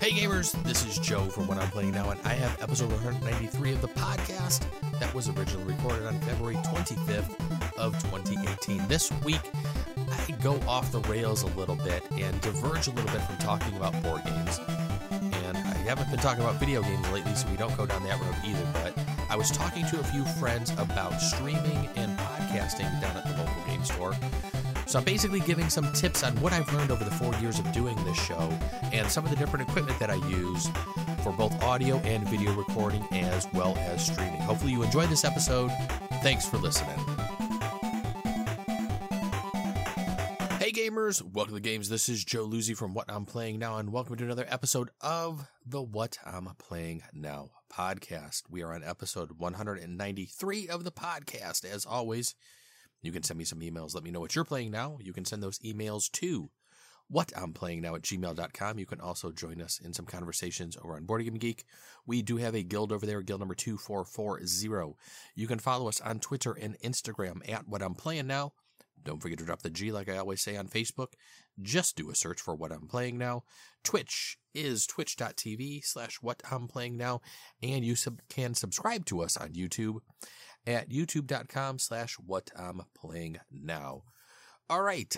Hey gamers, this is Joe from What I'm Playing Now, and I have episode 193 of the podcast that was originally recorded on February 25th of 2018. This week, I go off the rails a little bit and diverge a little bit from talking about board games. And I haven't been talking about video games lately, so we don't go down that road either. But I was talking to a few friends about streaming and podcasting down at the local game store. So I'm basically giving some tips on what I've learned over the four years of doing this show and some of the different equipment that I use for both audio and video recording as well as streaming. Hopefully you enjoyed this episode. Thanks for listening. Hey gamers, welcome to the games. This is Joe Luzzi from What I'm Playing Now, and welcome to another episode of the What I'm Playing Now podcast. We are on episode 193 of the podcast. As always, you can send me some emails. Let me know what you're playing now. You can send those emails to what I'm playing now at gmail.com. You can also join us in some conversations over on Board Game Geek. We do have a guild over there, guild number 2440. You can follow us on Twitter and Instagram at what I'm playing now. Don't forget to drop the G like I always say on Facebook. Just do a search for what I'm playing now. Twitch is twitch.tv slash what I'm playing now. And you sub- can subscribe to us on YouTube at youtube.com slash what I'm playing now. All right.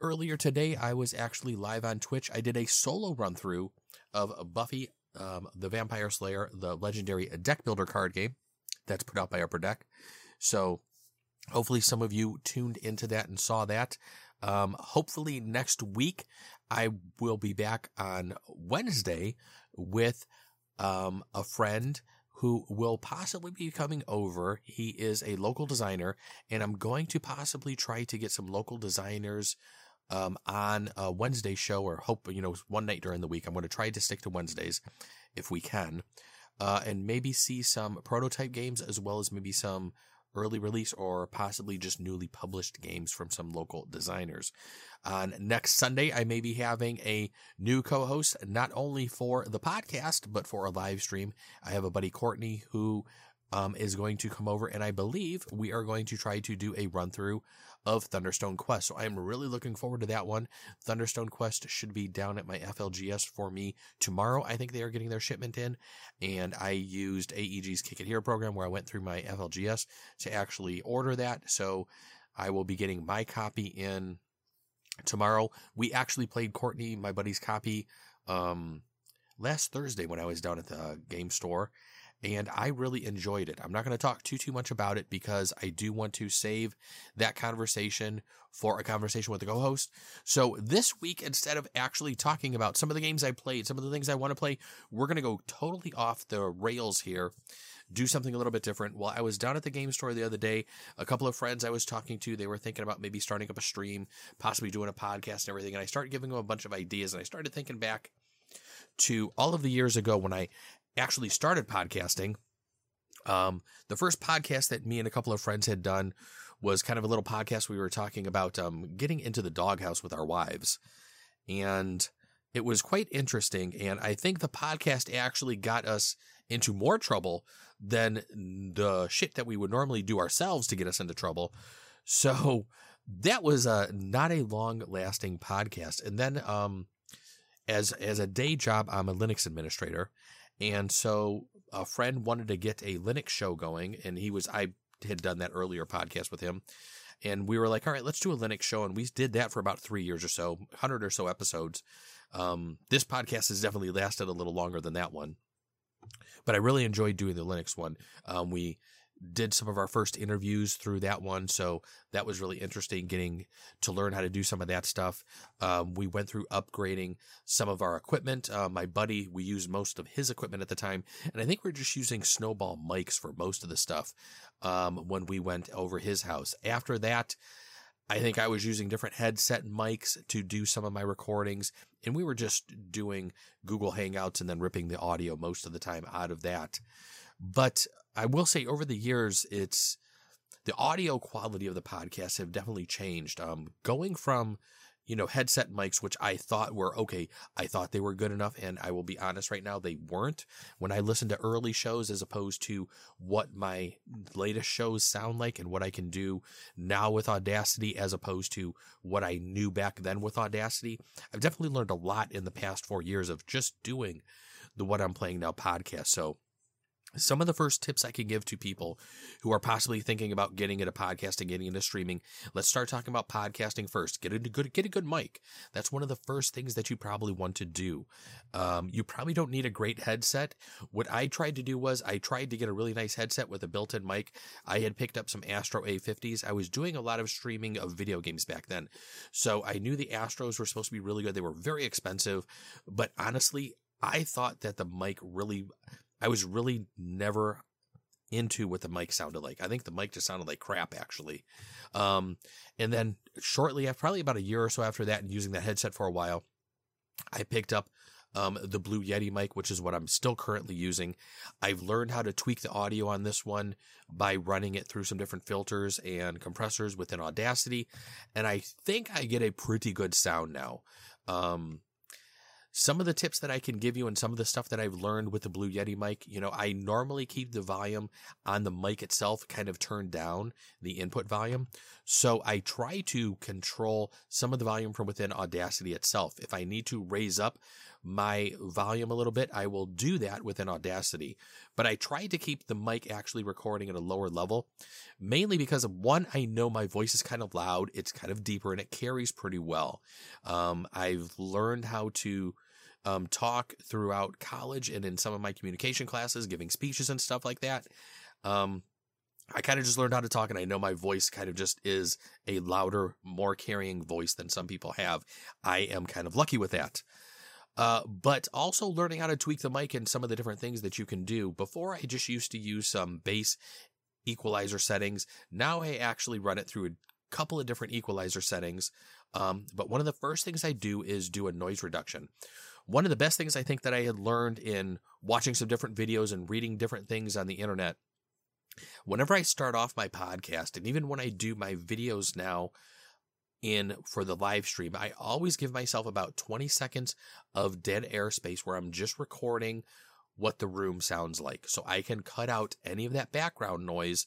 Earlier today, I was actually live on Twitch. I did a solo run through of Buffy, um, the Vampire Slayer, the legendary deck builder card game that's put out by Upper Deck. So hopefully some of you tuned into that and saw that. Um, hopefully next week, I will be back on Wednesday with, um, a friend who will possibly be coming over. He is a local designer, and I'm going to possibly try to get some local designers um, on a Wednesday show or hope, you know, one night during the week. I'm going to try to stick to Wednesdays if we can, uh, and maybe see some prototype games as well as maybe some early release or possibly just newly published games from some local designers. On next Sunday, I may be having a new co-host, not only for the podcast, but for a live stream. I have a buddy Courtney who um, is going to come over and I believe we are going to try to do a run through of Thunderstone Quest. So I am really looking forward to that one. Thunderstone Quest should be down at my FLGS for me tomorrow. I think they are getting their shipment in and I used AEG's Kick It Here program where I went through my FLGS to actually order that. So I will be getting my copy in tomorrow. We actually played Courtney, my buddy's copy, um, last Thursday when I was down at the game store and I really enjoyed it. I'm not going to talk too too much about it because I do want to save that conversation for a conversation with the co-host. So this week instead of actually talking about some of the games I played, some of the things I want to play, we're going to go totally off the rails here. Do something a little bit different. While I was down at the game store the other day, a couple of friends I was talking to, they were thinking about maybe starting up a stream, possibly doing a podcast and everything. And I started giving them a bunch of ideas and I started thinking back to all of the years ago when I actually started podcasting. Um, the first podcast that me and a couple of friends had done was kind of a little podcast. We were talking about um, getting into the doghouse with our wives, and it was quite interesting. And I think the podcast actually got us into more trouble than the shit that we would normally do ourselves to get us into trouble. So that was a not a long lasting podcast. And then, um, as as a day job, I'm a Linux administrator, and so a friend wanted to get a Linux show going and he was, I had done that earlier podcast with him. And we were like, all right, let's do a Linux show. And we did that for about three years or so, 100 or so episodes. Um, this podcast has definitely lasted a little longer than that one. But I really enjoyed doing the Linux one. Um, we did some of our first interviews through that one. So that was really interesting getting to learn how to do some of that stuff. Um, we went through upgrading some of our equipment. Uh, my buddy, we used most of his equipment at the time. And I think we are just using snowball mics for most of the stuff, um, when we went over his house. After that, I think I was using different headset mics to do some of my recordings and we were just doing Google Hangouts and then ripping the audio most of the time out of that. But I will say over the years, it's the audio quality of the podcast have definitely changed. Um, going from you know, headset mics, which I thought were okay. I thought they were good enough. And I will be honest right now, they weren't. When I listened to early shows as opposed to what my latest shows sound like and what I can do now with Audacity as opposed to what I knew back then with Audacity, I've definitely learned a lot in the past four years of just doing the What I'm Playing Now podcast. So, some of the first tips I can give to people who are possibly thinking about getting into podcasting, getting into streaming. Let's start talking about podcasting first. Get a good, get a good mic. That's one of the first things that you probably want to do. Um, you probably don't need a great headset. What I tried to do was I tried to get a really nice headset with a built-in mic. I had picked up some Astro A50s. I was doing a lot of streaming of video games back then. So I knew the Astros were supposed to be really good. They were very expensive, but honestly, I thought that the mic really I was really never into what the mic sounded like. I think the mic just sounded like crap, actually. Um, and then shortly after, probably about a year or so after that, and using that headset for a while, I picked up um, the Blue Yeti mic, which is what I'm still currently using. I've learned how to tweak the audio on this one by running it through some different filters and compressors within Audacity, and I think I get a pretty good sound now. Um, some of the tips that I can give you and some of the stuff that I've learned with the Blue Yeti mic, you know, I normally keep the volume on the mic itself kind of turned down, the input volume. So I try to control some of the volume from within Audacity itself. If I need to raise up my volume a little bit, I will do that within Audacity. But I try to keep the mic actually recording at a lower level, mainly because of one, I know my voice is kind of loud, it's kind of deeper, and it carries pretty well. Um, I've learned how to um, talk throughout college and in some of my communication classes, giving speeches and stuff like that. Um, I kind of just learned how to talk, and I know my voice kind of just is a louder, more carrying voice than some people have. I am kind of lucky with that. Uh, but also learning how to tweak the mic and some of the different things that you can do. Before, I just used to use some bass equalizer settings. Now I actually run it through a couple of different equalizer settings. Um, but one of the first things I do is do a noise reduction. One of the best things I think that I had learned in watching some different videos and reading different things on the internet, whenever I start off my podcast, and even when I do my videos now in for the live stream, I always give myself about 20 seconds of dead air space where I'm just recording what the room sounds like. So I can cut out any of that background noise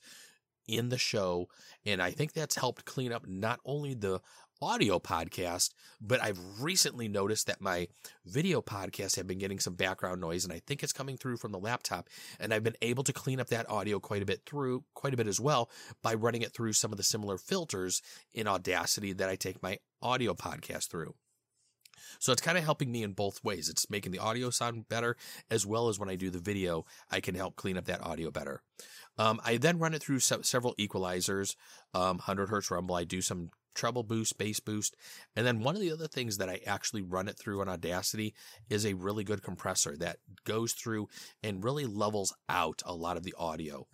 in the show. And I think that's helped clean up not only the audio podcast, but I've recently noticed that my video podcasts have been getting some background noise and I think it's coming through from the laptop and I've been able to clean up that audio quite a bit through quite a bit as well by running it through some of the similar filters in Audacity that I take my audio podcast through. So it's kind of helping me in both ways. It's making the audio sound better as well as when I do the video, I can help clean up that audio better. Um, I then run it through se- several equalizers, um, 100 hertz rumble. I do some treble boost, bass boost. And then one of the other things that I actually run it through on Audacity is a really good compressor that goes through and really levels out a lot of the audio.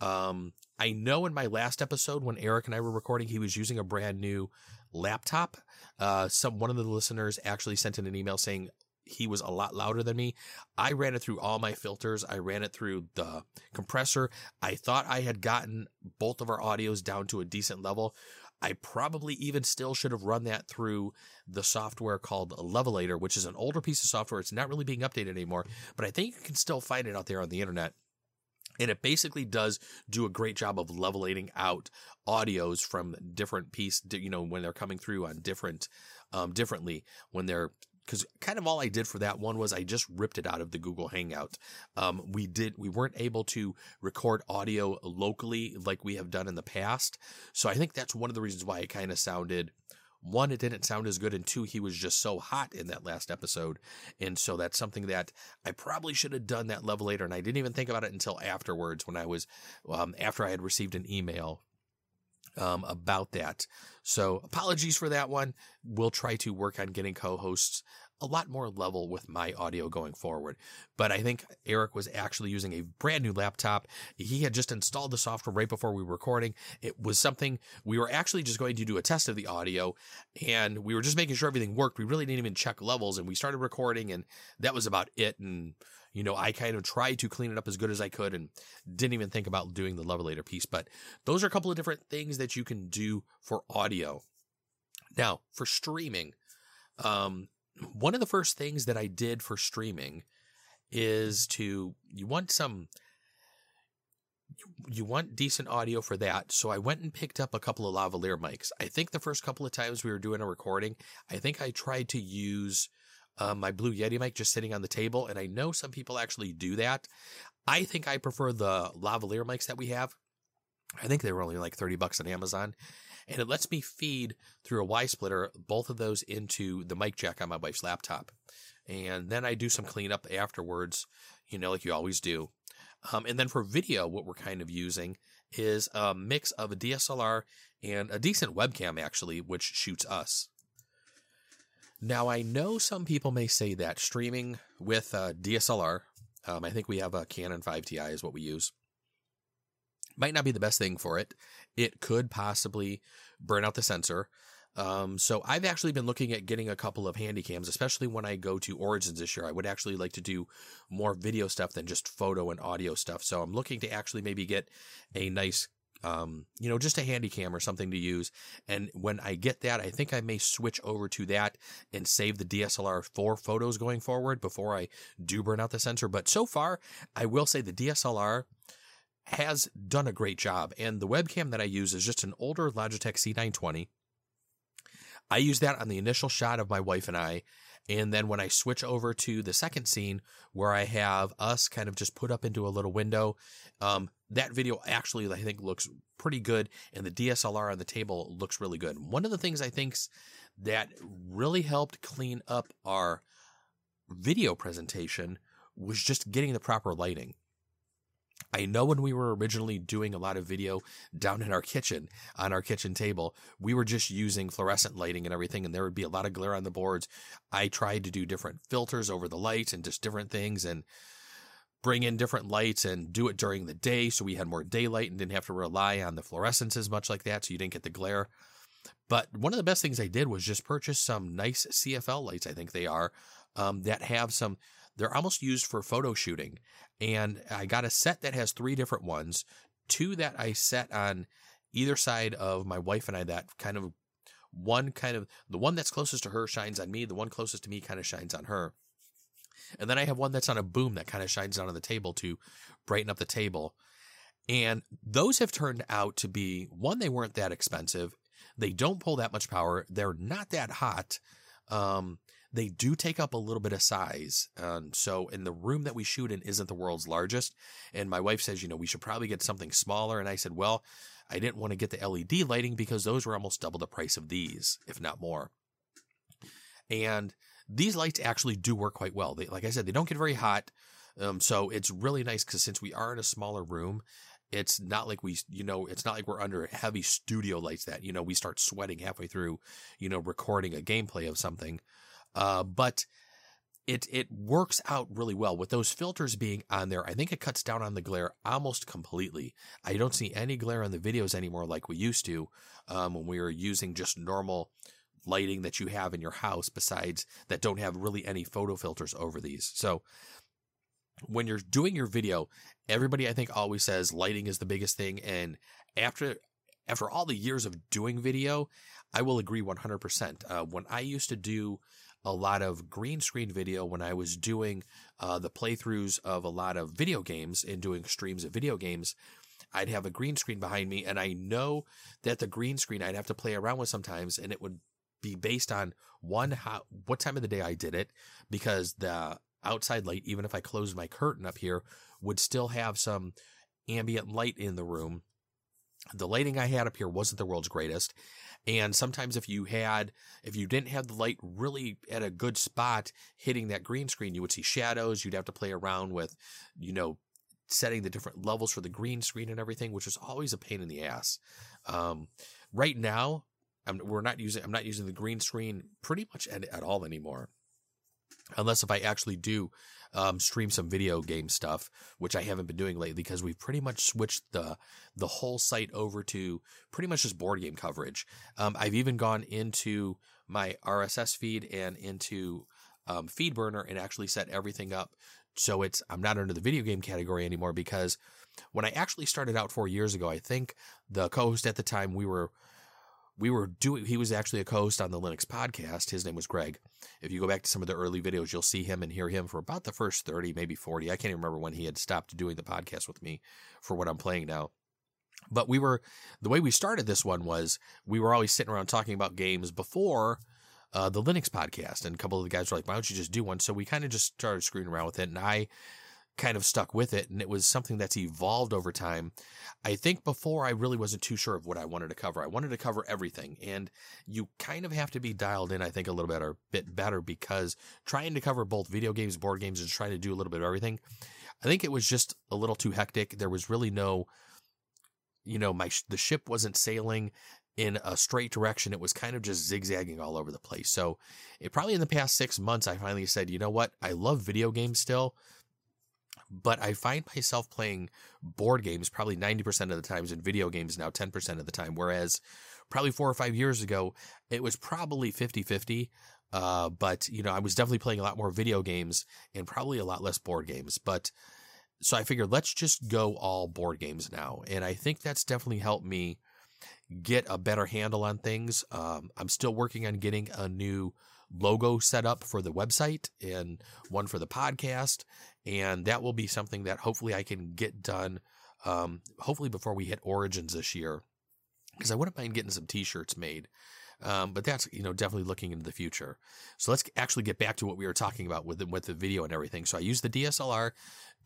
Um, I know in my last episode when Eric and I were recording, he was using a brand new laptop. Uh, some one of the listeners actually sent in an email saying he was a lot louder than me. I ran it through all my filters. I ran it through the compressor. I thought I had gotten both of our audios down to a decent level. I probably even still should have run that through the software called Levelator, which is an older piece of software. It's not really being updated anymore, but I think you can still find it out there on the internet. And it basically does do a great job of levelating out audios from different piece, you know, when they're coming through on different, um, differently when they're because kind of all I did for that one was I just ripped it out of the Google Hangout. Um, we did we weren't able to record audio locally like we have done in the past, so I think that's one of the reasons why it kind of sounded. One, it didn't sound as good, and two, he was just so hot in that last episode, and so that's something that I probably should have done that Levelator. and I didn't even think about it until afterwards when I was um, after I had received an email um, about that. So apologies for that one. We'll try to work on getting co-hosts a lot more level with my audio going forward. But I think Eric was actually using a brand new laptop. He had just installed the software right before we were recording. It was something we were actually just going to do a test of the audio and we were just making sure everything worked. We really didn't even check levels and we started recording and that was about it. And you know, I kind of tried to clean it up as good as I could and didn't even think about doing the levelator piece. But those are a couple of different things that you can do for audio. Now, for streaming, um, one of the first things that I did for streaming is to you want some you want decent audio for that. So I went and picked up a couple of lavalier mics. I think the first couple of times we were doing a recording, I think I tried to use uh, my Blue Yeti mic just sitting on the table. And I know some people actually do that. I think I prefer the lavalier mics that we have. I think they were only like 30 bucks on Amazon. And it lets me feed through a Y splitter both of those into the mic jack on my wife's laptop. And then I do some cleanup afterwards, you know, like you always do. Um, and then for video, what we're kind of using is a mix of a DSLR and a decent webcam, actually, which shoots us. Now, I know some people may say that streaming with a DSLR, um, I think we have a Canon 5Ti is what we use, might not be the best thing for it. It could possibly burn out the sensor. Um, so I've actually been looking at getting a couple of handy cams, especially when I go to Origins this year. I would actually like to do more video stuff than just photo and audio stuff. So I'm looking to actually maybe get a nice, um, you know, just a handy cam or something to use. And when I get that, I think I may switch over to that and save the DSLR for photos going forward before I do burn out the sensor. But so far, I will say the DSLR has done a great job. And the webcam that I use is just an older Logitech C920 I use that on the initial shot of my wife and I. And then when I switch over to the second scene where I have us kind of just put up into a little window, um, that video actually I think looks pretty good, and the DSLR on the table looks really good. One of the things I think that really helped clean up our video presentation was just getting the proper lighting. I know when we were originally doing a lot of video down in our kitchen, on our kitchen table, we were just using fluorescent lighting and everything, and there would be a lot of glare on the boards. I tried to do different filters over the lights and just different things and bring in different lights and do it during the day so we had more daylight and didn't have to rely on the fluorescence as much like that so you didn't get the glare. But one of the best things I did was just purchase some nice CFL lights, I think they are, um, that have some they're almost used for photo shooting. And I got a set that has three different ones, two that I set on either side of my wife and I that kind of one kind of the one that's closest to her shines on me, the one closest to me kind of shines on her. And then I have one that's on a boom that kind of shines down on the table to brighten up the table. And those have turned out to be one, they weren't that expensive. They don't pull that much power. They're not that hot. Um, they do take up a little bit of size. So, in the room that we shoot in isn't the world's largest. And my wife says, you know, we should probably get something smaller. And I said, well, I didn't want to get the LED lighting because those were almost double the price of these, if not more. And these lights actually do work quite well. They, like I said, they don't get very hot. Um, so it's really nice because since we are in a smaller room, it's not like we, you know, it's not like we're under heavy studio lights that, you know, we start sweating halfway through, you know, recording a gameplay of something. Uh, but it it works out really well with those filters being on there. I think it cuts down on the glare almost completely. I don't see any glare on the videos anymore like we used to um, when we were using just normal lighting that you have in your house. Besides that, don't have really any photo filters over these. So when you're doing your video, everybody I think always says lighting is the biggest thing, and after after all the years of doing video, I will agree 100%. Uh, when I used to do a lot of green screen video when I was doing uh, the playthroughs of a lot of video games and doing streams of video games. I'd have a green screen behind me, and I know that the green screen I'd have to play around with sometimes, and it would be based on one how what time of the day I did it, because the outside light, even if I closed my curtain up here, would still have some ambient light in the room. The lighting I had up here wasn't the world's greatest, and sometimes if you had, if you didn't have the light really at a good spot hitting that green screen, you would see shadows. You'd have to play around with, you know, setting the different levels for the green screen and everything, which is always a pain in the ass. Um, right now, I'm, we're not using, I'm not using the green screen pretty much at, at all anymore. Unless if I actually do um, stream some video game stuff, which I haven't been doing lately because we've pretty much switched the the whole site over to pretty much just board game coverage. Um, I've even gone into my RSS feed and into um, FeedBurner and actually set everything up so it's I'm not under the video game category anymore because when I actually started out four years ago, I think the co-host at the time we were we were doing, he was actually a co host on the Linux podcast. His name was Greg. If you go back to some of the early videos, you'll see him and hear him for about the first 30, maybe 40. I can't even remember when he had stopped doing the podcast with me for what I'm playing now. But we were, the way we started this one was we were always sitting around talking about games before uh, the Linux podcast. And a couple of the guys were like, why don't you just do one? So we kind of just started screwing around with it. And I kind of stuck with it. And it was something that's evolved over time. I think before I really wasn't too sure of what I wanted to cover. I wanted to cover everything. And you kind of have to be dialed in, I think, a little bit or bit better because trying to cover both video games, board games, and trying to do a little bit of everything, I think it was just a little too hectic. There was really no, you know, my the ship wasn't sailing in a straight direction. It was kind of just zigzagging all over the place. So, it probably in the past six months, I finally said, you know what? I love video games still, but I find myself playing board games probably 90% of the times and video games now 10% of the time. Whereas probably four or five years ago, it was probably 50 50. Uh, but, you know, I was definitely playing a lot more video games and probably a lot less board games. But so I figured let's just go all board games now. And I think that's definitely helped me get a better handle on things. Um, I'm still working on getting a new logo set up for the website and one for the podcast. And that will be something that hopefully I can get done, um, hopefully before we hit Origins this year, because I wouldn't mind getting some t-shirts made. Um, but that's, you know, definitely looking into the future. So let's actually get back to what we were talking about with the, with the video and everything. So I use the DSLR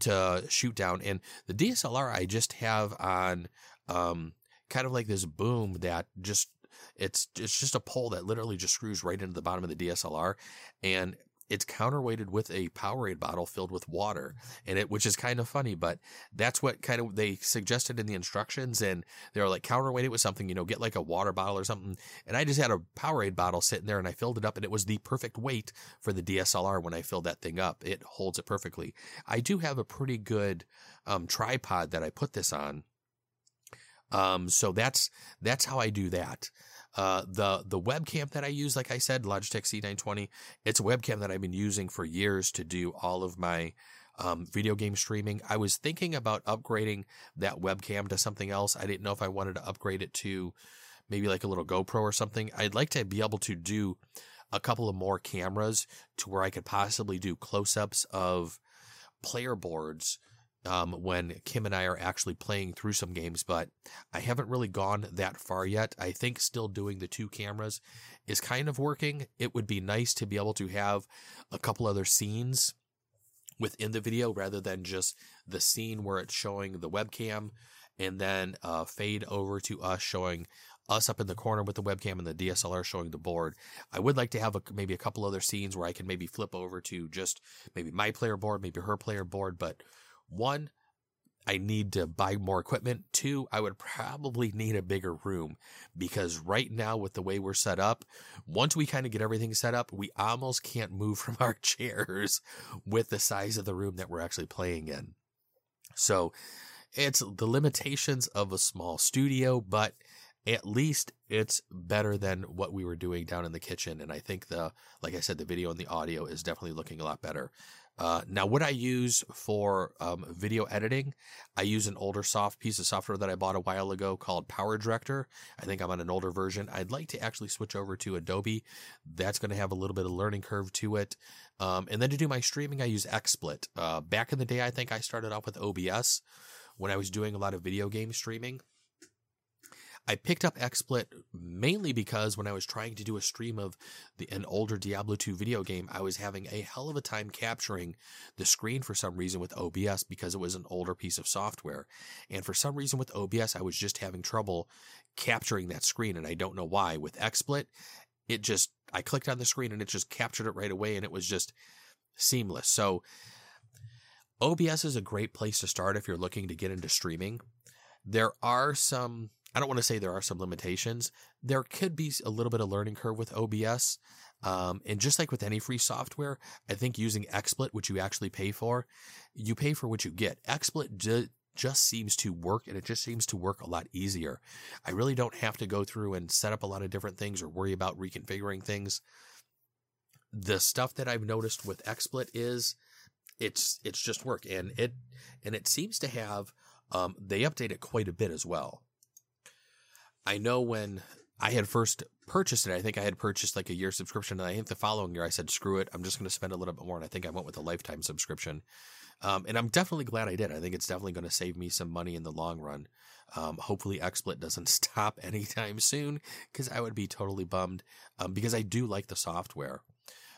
to shoot down and the DSLR I just have on, um, kind of like this boom that just it's it's just a pole that literally just screws right into the bottom of the DSLR, and it's counterweighted with a Powerade bottle filled with water and it, which is kind of funny, but that's what kind of they suggested in the instructions. And they were like, counterweight it with something, you know, get like a water bottle or something. And I just had a Powerade bottle sitting there and I filled it up and it was the perfect weight for the DSLR when I filled that thing up. It holds it perfectly. I do have a pretty good, um, tripod that I put this on. Um, so that's, that's how I do that. Uh, the the webcam that I use, like I said, Logitech C920, it's a webcam that I've been using for years to do all of my um, video game streaming. I was thinking about upgrading that webcam to something else. I didn't know if I wanted to upgrade it to maybe like a little GoPro or something. I'd like to be able to do a couple of more cameras to where I could possibly do close ups of player boards um, when Kim and I are actually playing through some games, but I haven't really gone that far yet. I think still doing the two cameras is kind of working. It would be nice to be able to have a couple other scenes within the video rather than just the scene where it's showing the webcam and then uh, fade over to us showing us up in the corner with the webcam and the DSLR showing the board. I would like to have a, maybe a couple other scenes where I can maybe flip over to just maybe my player board, maybe her player board, but one, I need to buy more equipment. Two, I would probably need a bigger room because right now with the way we're set up, once we kind of get everything set up, we almost can't move from our chairs with the size of the room that we're actually playing in. So it's the limitations of a small studio, but at least it's better than what we were doing down in the kitchen. And I think the, like I said, the video and the audio is definitely looking a lot better. Uh, now, what I use for um, video editing, I use an older soft piece of software that I bought a while ago called Power Director. I think I'm on an older version. I'd like to actually switch over to Adobe. That's going to have a little bit of learning curve to it. Um, and then to do my streaming, I use XSplit. Uh, back in the day, I think I started off with OBS when I was doing a lot of video game streaming. I picked up XSplit mainly because when I was trying to do a stream of the, an older Diablo 2 video game, I was having a hell of a time capturing the screen for some reason with OBS because it was an older piece of software. And for some reason with OBS, I was just having trouble capturing that screen. And I don't know why. With XSplit, it just, I clicked on the screen and it just captured it right away and it was just seamless. So OBS is a great place to start if you're looking to get into streaming. There are some I don't want to say there are some limitations. There could be a little bit of learning curve with OBS. Um, and just like with any free software, I think using XSplit, which you actually pay for, you pay for what you get. XSplit ju- just seems to work and it just seems to work a lot easier. I really don't have to go through and set up a lot of different things or worry about reconfiguring things. The stuff that I've noticed with XSplit is it's, it's just work and it, and it seems to have, um, they update it quite a bit as well. I know when I had first purchased it. I think I had purchased like a year subscription, and I think the following year I said, "Screw it, I'm just going to spend a little bit more." And I think I went with a lifetime subscription, um, and I'm definitely glad I did. I think it's definitely going to save me some money in the long run. Um, hopefully, XSplit doesn't stop anytime soon because I would be totally bummed um, because I do like the software.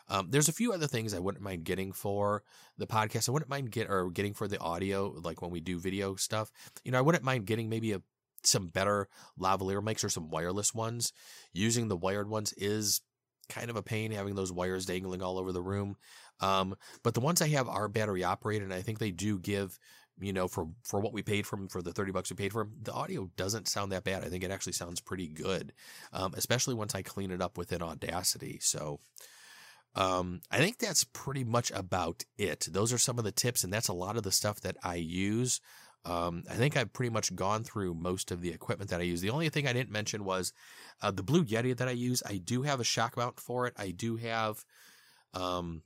Um, there's a few other things I wouldn't mind getting for the podcast. I wouldn't mind get or getting for the audio, like when we do video stuff. You know, I wouldn't mind getting maybe a some better lavalier mics or some wireless ones. Using the wired ones is kind of a pain having those wires dangling all over the room. Um, but the ones I have are battery operated, and I think they do give, you know, for for what we paid for them, for the thirty bucks we paid for them, the audio doesn't sound that bad. I think it actually sounds pretty good, um, especially once I clean it up within Audacity. So. Um, I think that's pretty much about it. Those are some of the tips, and that's a lot of the stuff that I use. Um, I think I've pretty much gone through most of the equipment that I use. The only thing I didn't mention was uh, the Blue Yeti that I use. I do have a shock mount for it. I do have um,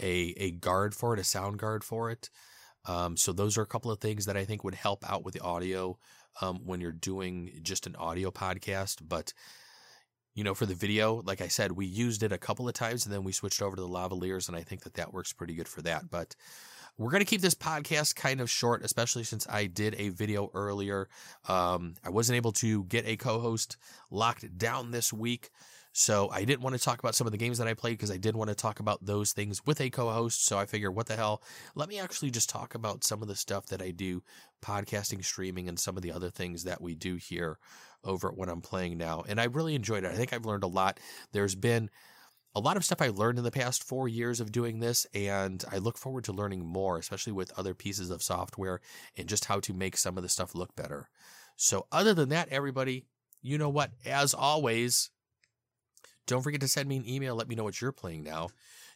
a a guard for it, a sound guard for it. Um, so those are a couple of things that I think would help out with the audio um, when you're doing just an audio podcast. But you know, for the video, like I said, we used it a couple of times and then we switched over to the lavaliers, and I think that that works pretty good for that. But we're going to keep this podcast kind of short, especially since I did a video earlier. Um, I wasn't able to get a co host locked down this week. So I didn't want to talk about some of the games that I played because I did want to talk about those things with a co-host. So I figure, what the hell? Let me actually just talk about some of the stuff that I do, podcasting, streaming, and some of the other things that we do here over at what I'm playing now. And I really enjoyed it. I think I've learned a lot. There's been a lot of stuff I learned in the past four years of doing this, and I look forward to learning more, especially with other pieces of software and just how to make some of the stuff look better. So, other than that, everybody, you know what? As always, don't forget to send me an email. Let me know what you're playing now.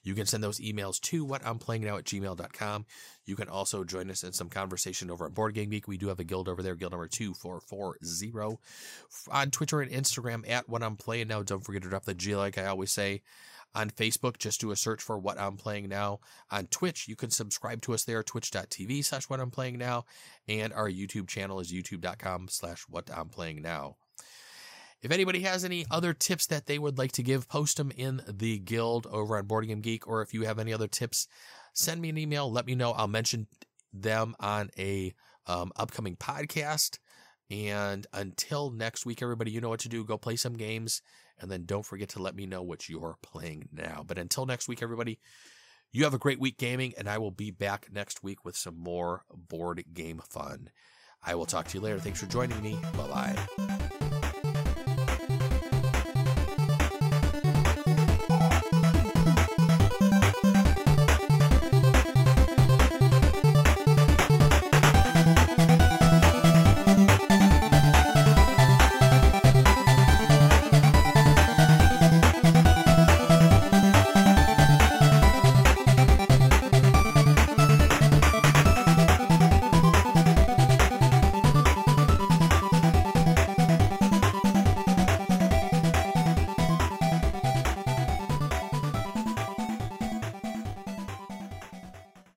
You can send those emails to what I'm playing now at gmail.com. You can also join us in some conversation over at Board Game Geek. We do have a guild over there, guild number 2440. On Twitter and Instagram at what I'm playing now. Don't forget to drop the G like I always say. On Facebook, just do a search for what I'm playing now. On Twitch, you can subscribe to us there, twitch.tv slash what I'm playing now. And our YouTube channel is youtube.com slash what I'm playing now. If anybody has any other tips that they would like to give, post them in the guild over on Board Game Geek. Or if you have any other tips, send me an email. Let me know. I'll mention them on a um, upcoming podcast. And until next week, everybody, you know what to do. Go play some games. And then don't forget to let me know what you're playing now. But until next week, everybody, you have a great week gaming. And I will be back next week with some more board game fun. I will talk to you later. Thanks for joining me. Bye bye.